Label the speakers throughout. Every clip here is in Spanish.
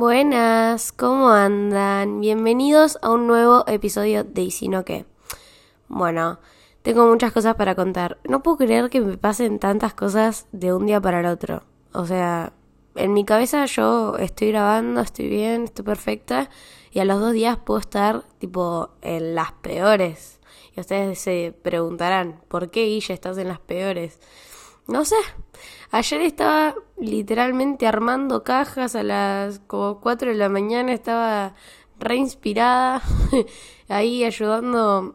Speaker 1: Buenas, ¿cómo andan? Bienvenidos a un nuevo episodio de Y si no qué. Bueno, tengo muchas cosas para contar. No puedo creer que me pasen tantas cosas de un día para el otro. O sea, en mi cabeza yo estoy grabando, estoy bien, estoy perfecta y a los dos días puedo estar tipo en las peores. Y ustedes se preguntarán, ¿por qué ya estás en las peores? No sé. Ayer estaba literalmente armando cajas a las como 4 de la mañana, estaba re inspirada, ahí ayudando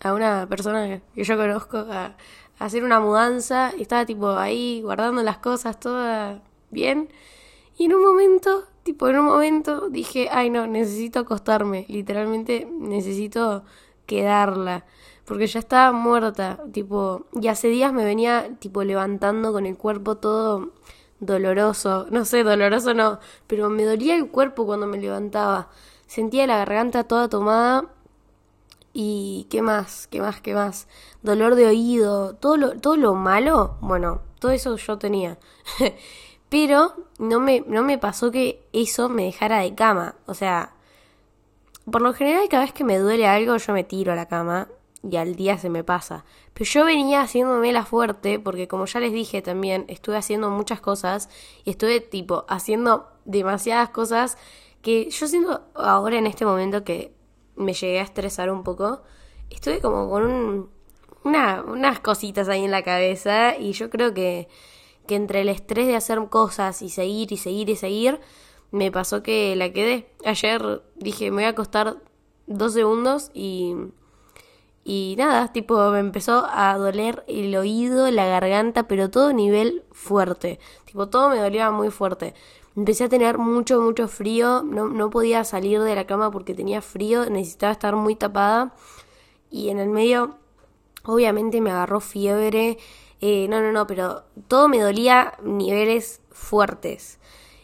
Speaker 1: a una persona que yo conozco a, hacer una mudanza estaba tipo ahí guardando las cosas todas bien. Y en un momento, tipo en un momento dije, ay no, necesito acostarme, literalmente necesito quedarla porque ya estaba muerta, tipo, y hace días me venía, tipo, levantando con el cuerpo todo doloroso, no sé, doloroso no, pero me dolía el cuerpo cuando me levantaba, sentía la garganta toda tomada y qué más, qué más, qué más, dolor de oído, todo lo, todo lo malo, bueno, todo eso yo tenía. pero no me, no me pasó que eso me dejara de cama. O sea, por lo general cada vez que me duele algo yo me tiro a la cama y al día se me pasa. Pero yo venía haciéndome la fuerte porque como ya les dije también, estuve haciendo muchas cosas y estuve tipo haciendo demasiadas cosas que yo siento ahora en este momento que me llegué a estresar un poco, estuve como con un, una, unas cositas ahí en la cabeza y yo creo que, que entre el estrés de hacer cosas y seguir y seguir y seguir, me pasó que la quedé. Ayer dije, me voy a acostar dos segundos y y nada, tipo, me empezó a doler el oído, la garganta, pero todo nivel fuerte. Tipo, todo me dolía muy fuerte. Empecé a tener mucho, mucho frío. No, no podía salir de la cama porque tenía frío. Necesitaba estar muy tapada. Y en el medio, obviamente, me agarró fiebre. Eh, no, no, no, pero todo me dolía niveles fuertes.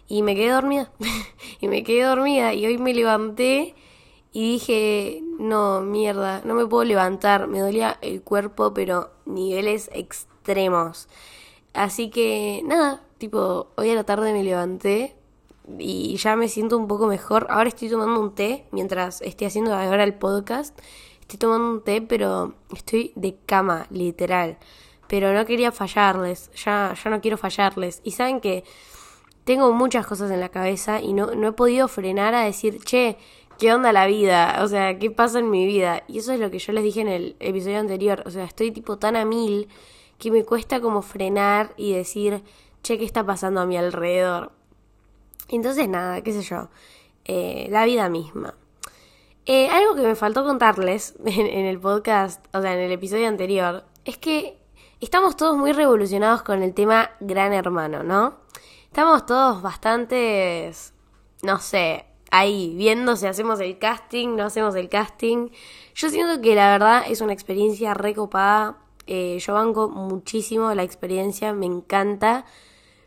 Speaker 1: Y me quedé dormida. y me quedé dormida. Y hoy me levanté y dije, no, mierda, no me puedo levantar, me dolía el cuerpo, pero niveles extremos. Así que nada, tipo, hoy a la tarde me levanté y ya me siento un poco mejor. Ahora estoy tomando un té mientras estoy haciendo ahora el podcast. Estoy tomando un té, pero estoy de cama, literal. Pero no quería fallarles, ya, ya no quiero fallarles. Y saben que tengo muchas cosas en la cabeza y no, no he podido frenar a decir, che, ¿qué onda la vida? O sea, ¿qué pasa en mi vida? Y eso es lo que yo les dije en el episodio anterior. O sea, estoy tipo tan a mil que me cuesta como frenar y decir, che, ¿qué está pasando a mi alrededor? Entonces, nada, qué sé yo. Eh, la vida misma. Eh, algo que me faltó contarles en, el podcast, o sea, en el episodio anterior, es que estamos todos muy revolucionados con el tema Gran Hermano, ¿no? Estamos todos bastantes, no sé, ahí viendo si hacemos el casting, no hacemos el casting. Yo siento que la verdad es una experiencia recopada. Eh, yo banco muchísimo la experiencia, me encanta.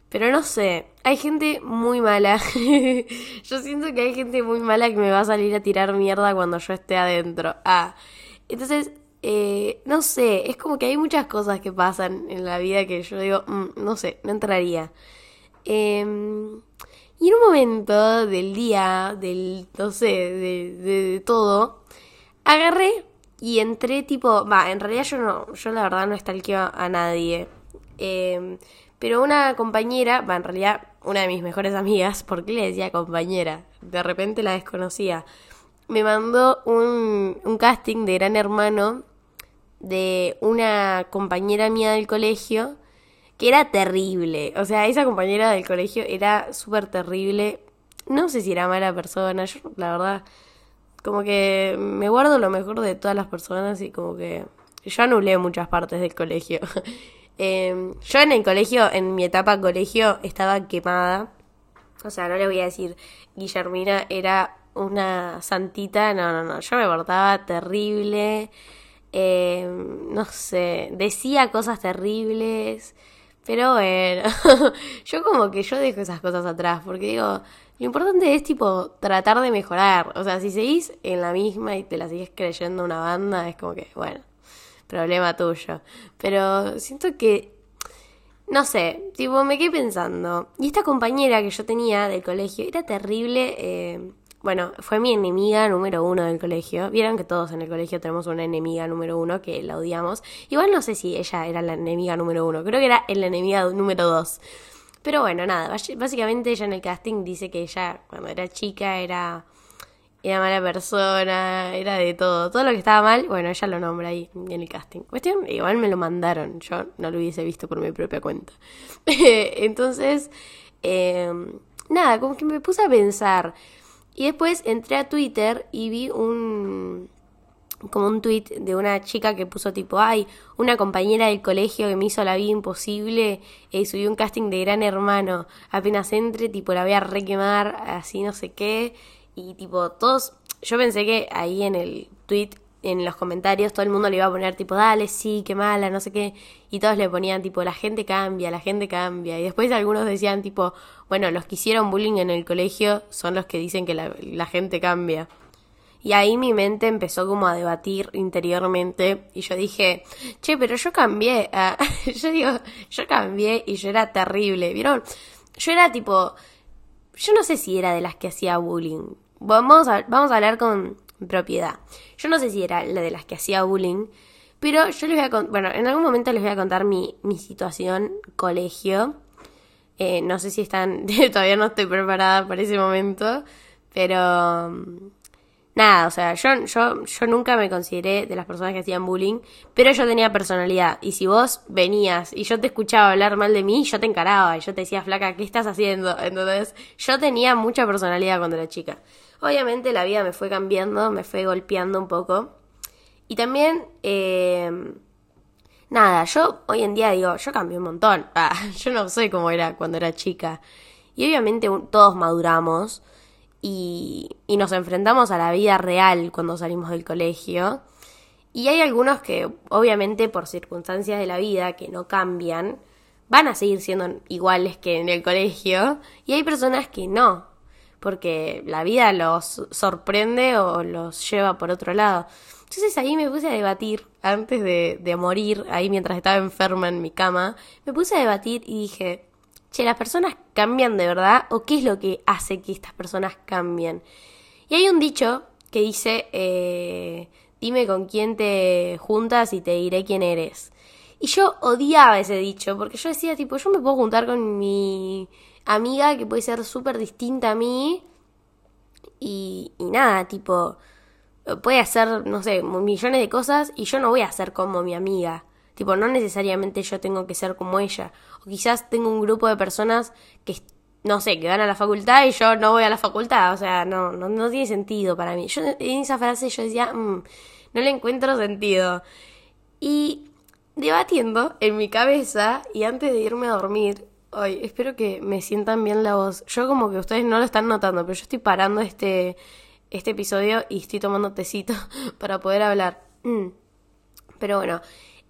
Speaker 1: Pero no sé, hay gente muy mala. yo siento que hay gente muy mala que me va a salir a tirar mierda cuando yo esté adentro. Ah, entonces, eh, no sé, es como que hay muchas cosas que pasan en la vida que yo digo, mm, no sé, no entraría. Eh, del día, del, no sé, de, de, todo, agarré y entré tipo, va, en realidad yo no, yo la verdad no estalqueo a nadie. Eh, pero una compañera, va, en realidad una de mis mejores amigas, ¿por qué le decía compañera? De repente la desconocía. Me mandó un, un casting de Gran Hermano de una compañera mía del colegio que era terrible. O sea, esa compañera del colegio era súper terrible. No sé si era mala persona, yo la verdad, como que me guardo lo mejor de todas las personas y como que yo anulé muchas partes del colegio. eh, yo en el colegio, en mi etapa colegio, estaba quemada. O sea, no le voy a decir, Guillermina era una santita, no, no, no, yo me portaba terrible. Eh, no sé, decía cosas terribles. Pero bueno, yo como que yo dejo esas cosas atrás, porque digo, lo importante es tipo tratar de mejorar. O sea, si seguís en la misma y te la sigues creyendo una banda, es como que, bueno, problema tuyo. Pero siento que no sé, tipo, me quedé pensando. Y esta compañera que yo tenía del colegio era terrible. Eh, bueno, fue mi enemiga número uno del colegio. Vieron que todos en el colegio tenemos una enemiga número uno que la odiamos. Igual no sé si ella era la enemiga número uno. Creo que era la enemiga número dos. Pero bueno, nada. Básicamente ella en el casting dice que ella cuando era chica era era mala persona, era de todo. Todo lo que estaba mal, bueno, ella lo nombra ahí en el casting. Cuestión, igual me lo mandaron, yo no lo hubiese visto por mi propia cuenta. Entonces, em, nada, como que me puse a pensar. Y después entré a Twitter y vi un como un tweet de una chica que puso tipo, ay, una compañera del colegio que me hizo la vida imposible y eh, subió un casting de Gran Hermano, apenas entre, tipo, la voy a requemar, así no sé qué, y tipo, todos, yo pensé que ahí en el tweet, en los comentarios, todo el mundo le iba a poner tipo, dale, sí, qué mala, no sé qué. Y todos le ponían tipo, la gente cambia, la gente cambia. Y después algunos decían tipo, bueno, los que hicieron bullying en el colegio son los que dicen que la, gente cambia. Y ahí mi mente empezó como a debatir interiormente y yo dije, che, pero yo cambié. Ah, yo digo, yo cambié y yo era terrible. ¿Vieron? Yo era tipo, yo no sé si era de las que hacía bullying. Vamos vamos a hablar con propiedad. Yo no sé si era la de las que hacía bullying, pero yo les voy a contar, bueno, en algún momento les voy a contar mi, mi situación colegio. Eh, no sé si están, todavía no estoy preparada para ese momento, pero nada, o sea, yo, yo, yo nunca me consideré de las personas que hacían bullying, pero yo tenía personalidad. Y si vos venías y yo te escuchaba hablar mal de mí, yo te encaraba y yo te decía, flaca, ¿qué estás haciendo? Entonces, yo tenía mucha personalidad cuando era chica. Obviamente la vida me fue cambiando, me fue golpeando un poco. Y también, eh, nada, yo hoy en día digo, yo cambié un montón. Ah, yo no sé cómo era cuando era chica. Y obviamente todos maduramos y, y nos enfrentamos a la vida real cuando salimos del colegio. Y hay algunos que, obviamente, por circunstancias de la vida que no cambian, van a seguir siendo iguales que en el colegio. Y hay personas que no, porque la vida los sorprende o los lleva por otro lado. Entonces ahí me puse a debatir, antes de, morir, ahí mientras estaba enferma en mi cama, me puse a debatir y dije, che, ¿las personas cambian de verdad o qué es lo que hace que estas personas cambien? Y hay un dicho que dice, eh, dime con quién te juntas y te diré quién eres. Y yo odiaba ese dicho, porque yo decía, tipo, yo me puedo juntar con mi amiga que puede ser súper distinta a mí y, y nada, tipo, puede hacer, no sé, millones de cosas y yo no voy a ser como mi amiga. Tipo, no necesariamente yo tengo que ser como ella. O quizás tengo un grupo de personas que, no sé, que van a la facultad y yo no voy a la facultad. O sea, no, no, no tiene sentido para mí. Yo en esa frase yo decía, mm, no le encuentro sentido. Y debatiendo en mi cabeza y antes de irme a dormir, hoy espero que me sientan bien la voz. Yo como que ustedes no lo están notando, pero yo estoy parando este, este episodio y estoy tomando tecito para poder hablar. Mm. Pero bueno,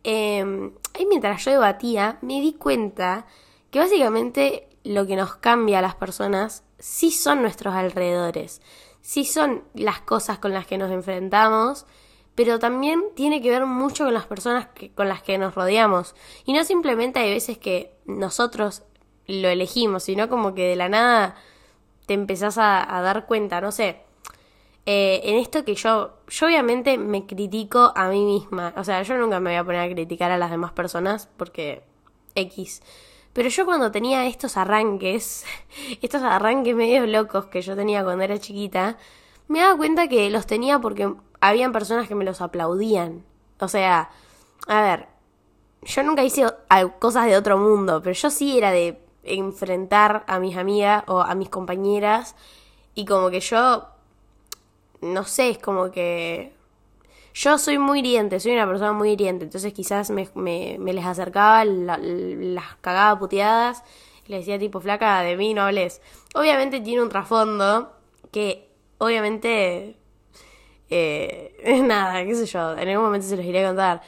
Speaker 1: eh, ahí mientras yo debatía, me di cuenta que básicamente lo que nos cambia a las personas sí son nuestros alrededores, sí son las cosas con las que nos enfrentamos, pero también tiene que ver mucho con las personas con las que nos rodeamos. Y no simplemente hay veces que nosotros lo elegimos, sino como que de la nada te empezás a, dar cuenta, no sé, eh, en esto que yo, yo obviamente me critico a mí misma. O sea, yo nunca me voy a poner a criticar a las demás personas porque X. Pero yo cuando tenía estos arranques, estos arranques medio locos que yo tenía cuando era chiquita, me daba cuenta que los tenía porque habían personas que me los aplaudían. O sea, a ver, yo nunca hice cosas de otro mundo, pero yo sí era de enfrentar a mis amigas o a mis compañeras y como que yo no sé, es como que yo soy muy hiriente, soy una persona muy hiriente, entonces quizás me, les acercaba, las cagaba puteadas, y les decía tipo, flaca, de mí no hables. Obviamente tiene un trasfondo que obviamente, eh, nada, qué sé yo, en algún momento se los iré a contar.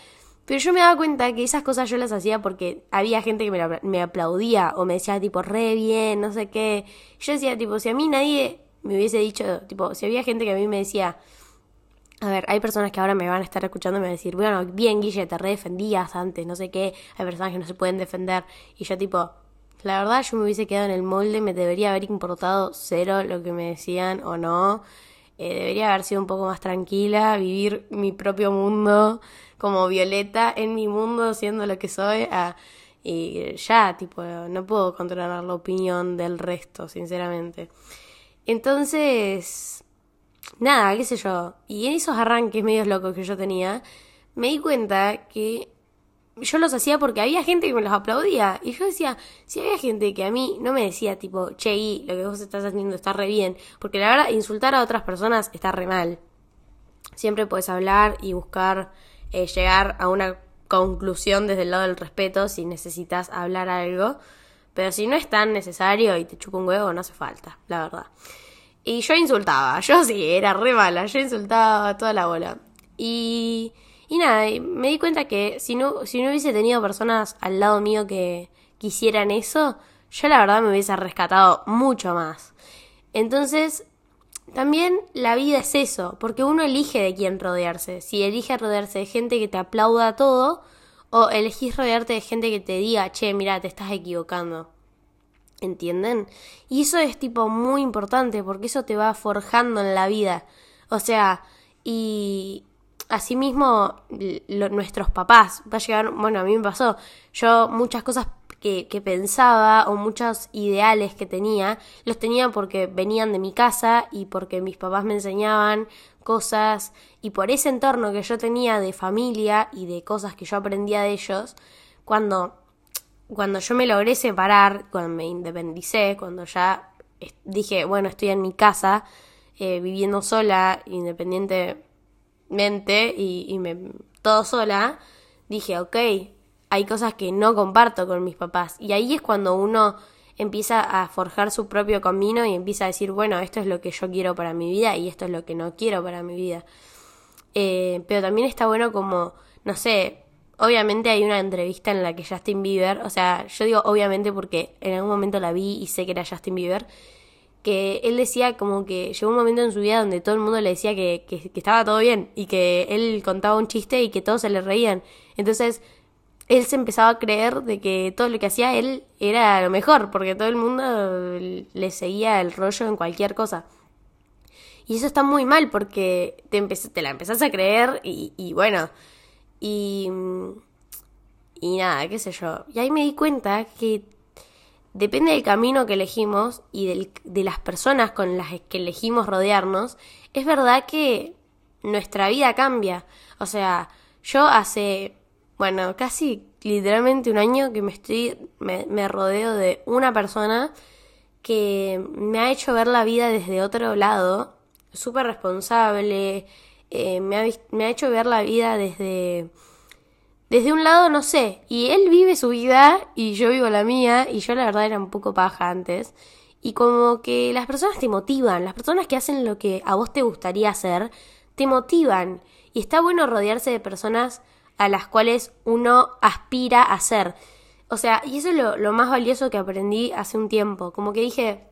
Speaker 1: Pero yo me daba cuenta que esas cosas yo las hacía porque había gente que me, me aplaudía o me decía tipo, re bien, no sé qué. Yo decía tipo, si a mí nadie me hubiese dicho, tipo, si había gente que a mí me decía, A ver, hay personas que ahora me van a estar escuchando y me van a decir, bueno, bien, Guille, te redefendías antes, no sé qué. Hay personas que no se pueden defender. Y yo tipo, la verdad yo me hubiese quedado en el molde, me debería haber importado cero lo que me decían o no. Eh, debería haber sido un poco más tranquila, vivir mi propio mundo como Violeta en mi mundo siendo lo que soy. Y ya, tipo, no puedo controlar la opinión del resto, sinceramente. Entonces, nada, qué sé yo. Y en esos arranques medios locos que yo tenía, me di cuenta que yo los hacía porque había gente que me los aplaudía. Y yo decía, si había gente que a mí no me decía tipo, che, lo que vos estás haciendo está re bien. Porque la verdad, insultar a otras personas está re mal. Siempre puedes hablar y buscar eh, llegar a una conclusión desde el lado del respeto si necesitas hablar algo. Pero si no es tan necesario y te chupa un huevo, no hace falta, la verdad. Y yo insultaba, yo sí, era re mala, yo insultaba toda la bola. Y, y nada, me di cuenta que si no, si no hubiese tenido personas al lado mío que quisieran eso, yo la verdad me hubiese rescatado mucho más. Entonces, también la vida es eso, porque uno elige de quién rodearse. Si elige rodearse de gente que te aplauda todo, o elegís rodearte de gente que te diga, che, mira, te estás equivocando. ¿Entienden? Y eso es tipo muy importante porque eso te va forjando en la vida. O sea, y asimismo nuestros papás, va a llegar, bueno, a mí me pasó, yo muchas cosas que, pensaba o muchos ideales que tenía, los tenía porque venían de mi casa y porque mis papás me enseñaban cosas y por ese entorno que yo tenía de familia y de cosas que yo aprendía de ellos, cuando, cuando yo me logré separar, cuando me independicé, cuando ya dije, bueno, estoy en mi casa, eh, viviendo sola, independientemente y, y me, todo sola, dije, ok, hay cosas que no comparto con mis papás. Y ahí es cuando uno empieza a forjar su propio camino y empieza a decir, bueno, esto es lo que yo quiero para mi vida y esto es lo que no quiero para mi vida. Eh, pero también está bueno como, no sé, obviamente hay una entrevista en la que Justin Bieber, o sea, yo digo obviamente porque en algún momento la vi y sé que era Justin Bieber, que él decía como que llegó un momento en su vida donde todo el mundo le decía que, que, estaba todo bien y que él contaba un chiste y que todos se le reían. Entonces, él se empezaba a creer de que todo lo que hacía él era lo mejor, porque todo el mundo le seguía el rollo en cualquier cosa. Y eso está muy mal porque te, te la empezás a creer y, y bueno, y, y nada, qué sé yo. Y ahí me di cuenta que depende del camino que elegimos y del, de las personas con las que elegimos rodearnos, es verdad que nuestra vida cambia. O sea, yo hace bueno, casi literalmente un año que me estoy, me, rodeo de una persona que me ha hecho ver la vida desde otro lado, súper responsable, eh, me, ha, me ha hecho ver la vida desde, desde un lado, no sé, y él vive su vida y yo vivo la mía, y yo la verdad era un poco paja antes, y como que las personas te motivan, las personas que hacen lo que a vos te gustaría hacer, te motivan, y está bueno rodearse de personas a las cuales uno aspira a ser. O sea, y eso es lo, más valioso que aprendí hace un tiempo. Como que dije,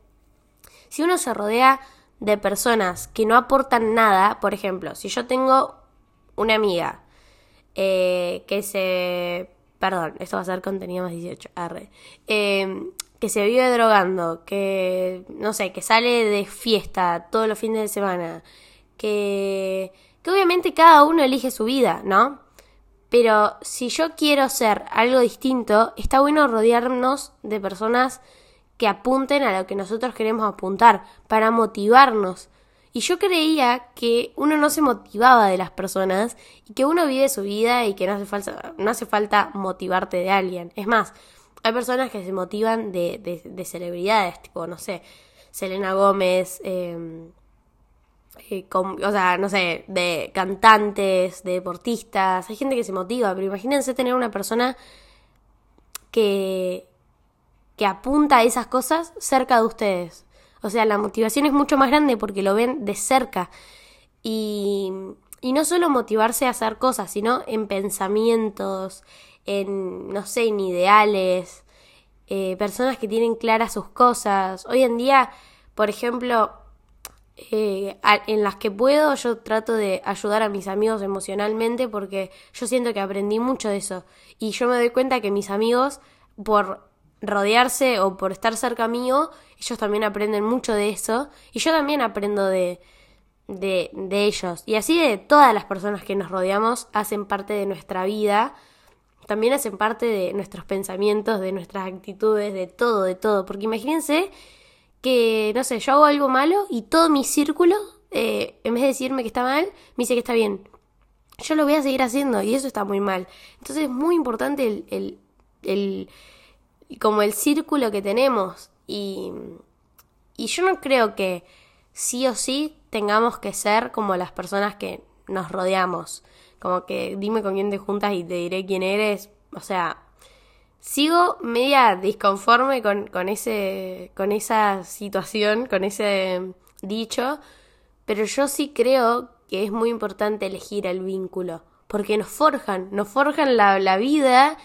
Speaker 1: si uno se rodea de personas que no aportan nada, por ejemplo, si yo tengo una amiga eh, que se... Perdón, esto va a ser contenido más 18, arre. Em, que se vive drogando, que, no sé, que sale de fiesta todos los fines de semana, que, que obviamente cada uno elige su vida, ¿no? Pero si yo quiero ser algo distinto, está bueno rodearnos de personas que apunten a lo que nosotros queremos apuntar, para motivarnos. Y yo creía que uno no se motivaba de las personas y que uno vive su vida y que no hace falta, no hace falta motivarte de alguien. Es más, hay personas que se motivan de, de, celebridades, tipo, no sé, Selena Gómez, eh, eh, o sea, no sé, de cantantes, de deportistas, hay gente que se motiva, pero imagínense tener una persona que, que apunta a esas cosas cerca de ustedes. O sea, la motivación es mucho más grande porque lo ven de cerca. Y, y no solo motivarse a hacer cosas, sino en pensamientos, en, no sé, en ideales, eh, personas que tienen claras sus cosas. Hoy en día, por ejemplo, eh, en las que puedo yo trato de ayudar a mis amigos emocionalmente porque yo siento que aprendí mucho de eso. Y yo me doy cuenta que mis amigos, por rodearse o por estar cerca mío, ellos también aprenden mucho de eso. Y yo también aprendo de, de, ellos. Y así de todas las personas que nos rodeamos hacen parte de nuestra vida. También hacen parte de nuestros pensamientos, de nuestras actitudes, de todo, de todo. Porque imagínense que, no sé, yo hago algo malo y todo mi círculo, eh, en vez de decirme que está mal, me dice que está bien. Yo lo voy a seguir haciendo y eso está muy mal. Entonces es muy importante el, el como el círculo que tenemos. Y, y yo no creo que sí o sí tengamos que ser como las personas que nos rodeamos. Como que dime con quién te juntas y te diré quién eres. O sea, sigo media disconforme con, con, ese, con esa situación, con ese dicho, pero yo sí creo que es muy importante elegir el vínculo, porque nos forjan, nos forjan la, la vida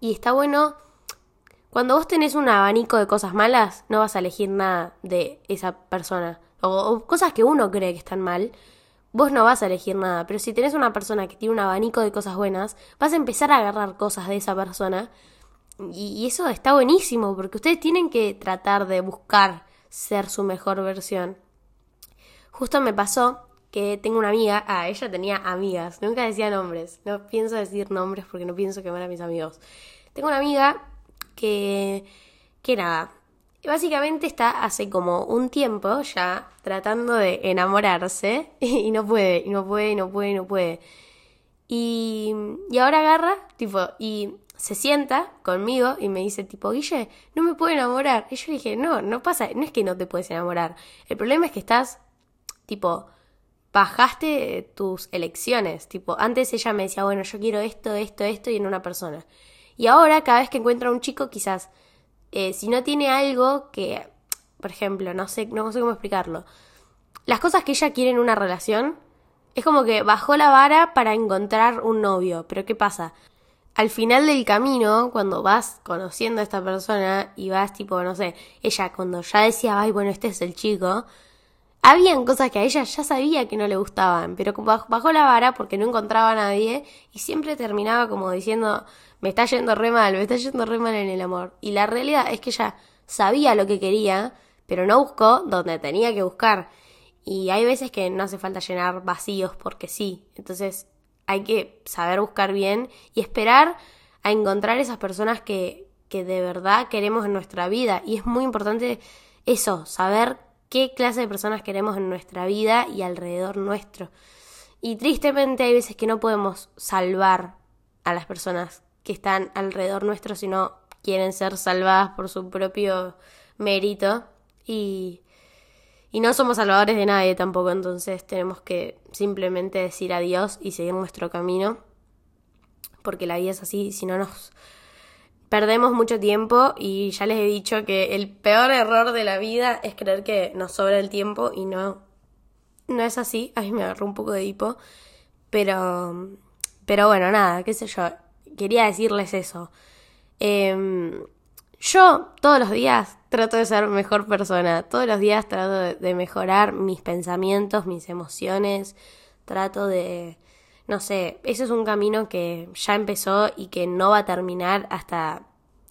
Speaker 1: y está bueno. Cuando vos tenés un abanico de cosas malas, no vas a elegir nada de esa persona. O, cosas que uno cree que están mal, vos no vas a elegir nada. Pero si tenés una persona que tiene un abanico de cosas buenas, vas a empezar a agarrar cosas de esa persona y, eso está buenísimo, porque ustedes tienen que tratar de buscar ser su mejor versión. Justo me pasó que tengo una amiga, ah, ella tenía amigas, nunca decía nombres, no pienso decir nombres porque no pienso quemar a mis amigos. Tengo una amiga que, que nada, básicamente está hace como un tiempo ya tratando de enamorarse y no puede, y no puede, y no puede, y no puede. Y, y ahora agarra, tipo, y se sienta conmigo y me dice tipo, Guille, no me puedo enamorar. Y yo le dije, no, no pasa, no es que no te puedes enamorar. El problema es que estás, tipo, bajaste tus elecciones. Tipo, antes ella me decía, bueno, yo quiero esto, esto, esto y en una persona. Y ahora, cada vez que encuentra un chico, quizás, eh, si no tiene algo que, por ejemplo, no sé, no sé cómo explicarlo. Las cosas que ella quiere en una relación, es como que bajó la vara para encontrar un novio. Pero ¿qué pasa? al final del camino, cuando vas conociendo a esta persona y vas tipo, no sé, ella cuando ya decía, ay, bueno, este es el chico, habían cosas que a ella ya sabía que no le gustaban, pero bajó la vara porque no encontraba a nadie y siempre terminaba como diciendo, me está yendo re mal, me está yendo re mal en el amor. Y la realidad es que ella sabía lo que quería, pero no buscó donde tenía que buscar. Y hay veces que no hace falta llenar vacíos porque sí. Entonces hay que saber buscar bien y esperar a encontrar esas personas que, que de verdad queremos en nuestra vida. Y es muy importante eso, saber qué clase de personas queremos en nuestra vida y alrededor nuestro. Y tristemente hay veces que no podemos salvar a las personas que están alrededor nuestro, sino quieren ser salvadas por su propio mérito. Y y no somos salvadores de nadie tampoco, entonces tenemos que simplemente decir adiós y seguir nuestro camino. Porque la vida es así, si no nos perdemos mucho tiempo y ya les he dicho que el peor error de la vida es creer que nos sobra el tiempo y no, no es así. A mí me agarró un poco de hipo, pero, pero bueno, nada, qué sé yo. Quería decirles eso. Eh, yo todos los días trato de ser mejor persona, todos los días trato de, mejorar mis pensamientos, mis emociones, trato de, no sé, ese es un camino que ya empezó y que no va a terminar hasta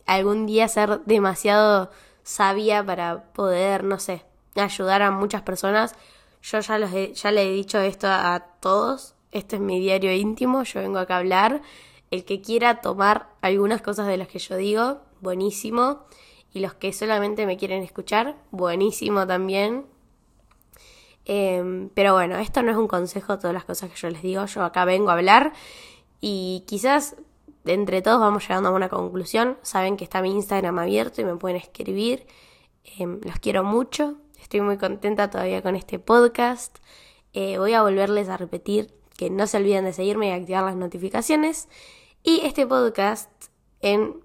Speaker 1: algún día ser demasiado sabia para poder, no sé, ayudar a muchas personas. Yo ya, los ya le he dicho esto a todos, este es mi diario íntimo, yo vengo acá a hablar. El que quiera tomar algunas cosas de las que yo digo, buenísimo. Y los que solamente me quieren escuchar, buenísimo también. Em, pero bueno, esto no es un consejo, todas las cosas que yo les digo, yo acá vengo a hablar y quizás entre todos vamos llegando a una conclusión. Saben que está mi Instagram abierto y me pueden escribir. Em, los quiero mucho, estoy muy contenta todavía con este podcast. Eh, voy a volverles a repetir que no se olviden de seguirme y activar las notificaciones. Y este podcast en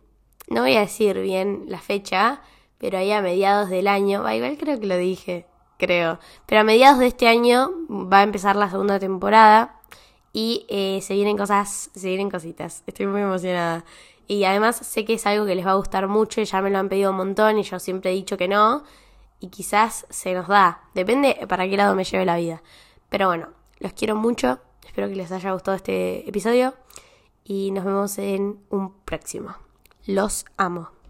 Speaker 1: no voy a decir bien la fecha, pero ahí a mediados del año, igual creo que lo dije, creo, pero a mediados de este año va a empezar la segunda temporada y eh, se vienen cosas, se vienen cositas, estoy muy emocionada. Y además sé que es algo que les va a gustar mucho y ya me lo han pedido un montón y yo siempre he dicho que no. y quizás se nos da. Depende para qué lado me lleve la vida. Pero bueno, los quiero mucho. Espero que les haya gustado este episodio y nos vemos en un próximo. Los amo.